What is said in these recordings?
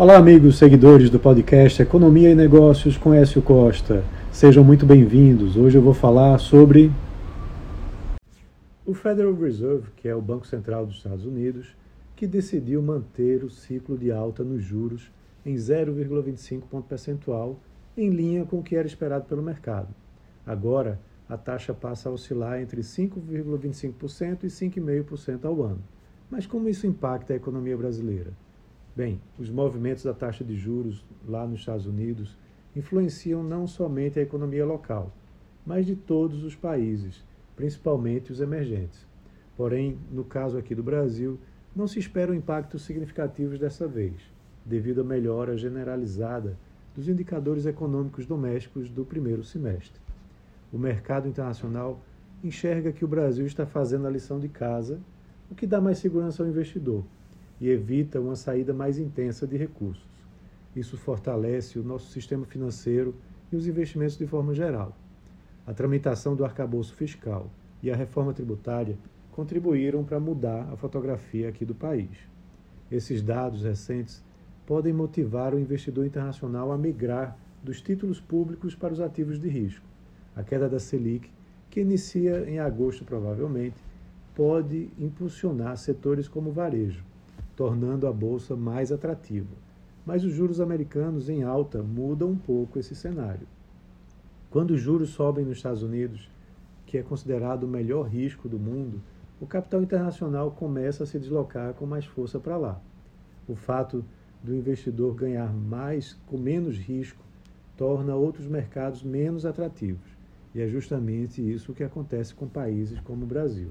Olá, amigos seguidores do podcast Economia e Negócios com Écio Costa. Sejam muito bem-vindos. Hoje eu vou falar sobre o Federal Reserve, que é o Banco Central dos Estados Unidos, que decidiu manter o ciclo de alta nos juros em 0,25 ponto percentual, em linha com o que era esperado pelo mercado. Agora, a taxa passa a oscilar entre 5,25% e 5,5% ao ano. Mas como isso impacta a economia brasileira? Bem, os movimentos da taxa de juros lá nos Estados Unidos influenciam não somente a economia local, mas de todos os países, principalmente os emergentes. Porém, no caso aqui do Brasil, não se esperam impactos significativos dessa vez, devido à melhora generalizada dos indicadores econômicos domésticos do primeiro semestre. O mercado internacional enxerga que o Brasil está fazendo a lição de casa, o que dá mais segurança ao investidor e evita uma saída mais intensa de recursos. Isso fortalece o nosso sistema financeiro e os investimentos de forma geral. A tramitação do arcabouço fiscal e a reforma tributária contribuíram para mudar a fotografia aqui do país. Esses dados recentes podem motivar o investidor internacional a migrar dos títulos públicos para os ativos de risco. A queda da Selic, que inicia em agosto provavelmente, pode impulsionar setores como varejo, tornando a bolsa mais atrativa. Mas os juros americanos em alta mudam um pouco esse cenário. Quando os juros sobem nos Estados Unidos, que é considerado o melhor risco do mundo, o capital internacional começa a se deslocar com mais força para lá. O fato do investidor ganhar mais com menos risco torna outros mercados menos atrativos. E é justamente isso que acontece com países como o Brasil.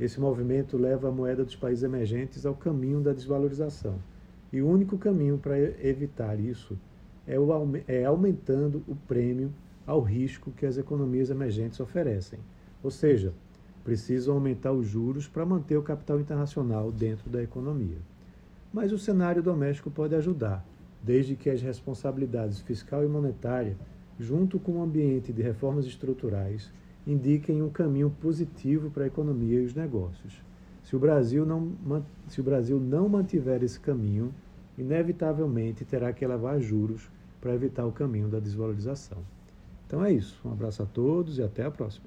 Esse movimento leva a moeda dos países emergentes ao caminho da desvalorização. E o único caminho para evitar isso é, o, é aumentando o prêmio ao risco que as economias emergentes oferecem. Ou seja, precisam aumentar os juros para manter o capital internacional dentro da economia. Mas o cenário doméstico pode ajudar, desde que as responsabilidades fiscal e monetária, junto com o ambiente de reformas estruturais, indiquem um caminho positivo para a economia e os negócios. Se o Brasil não, se o Brasil não mantiver esse caminho, inevitavelmente terá que elevar juros para evitar o caminho da desvalorização. Então é isso. Um abraço a todos e até a próxima.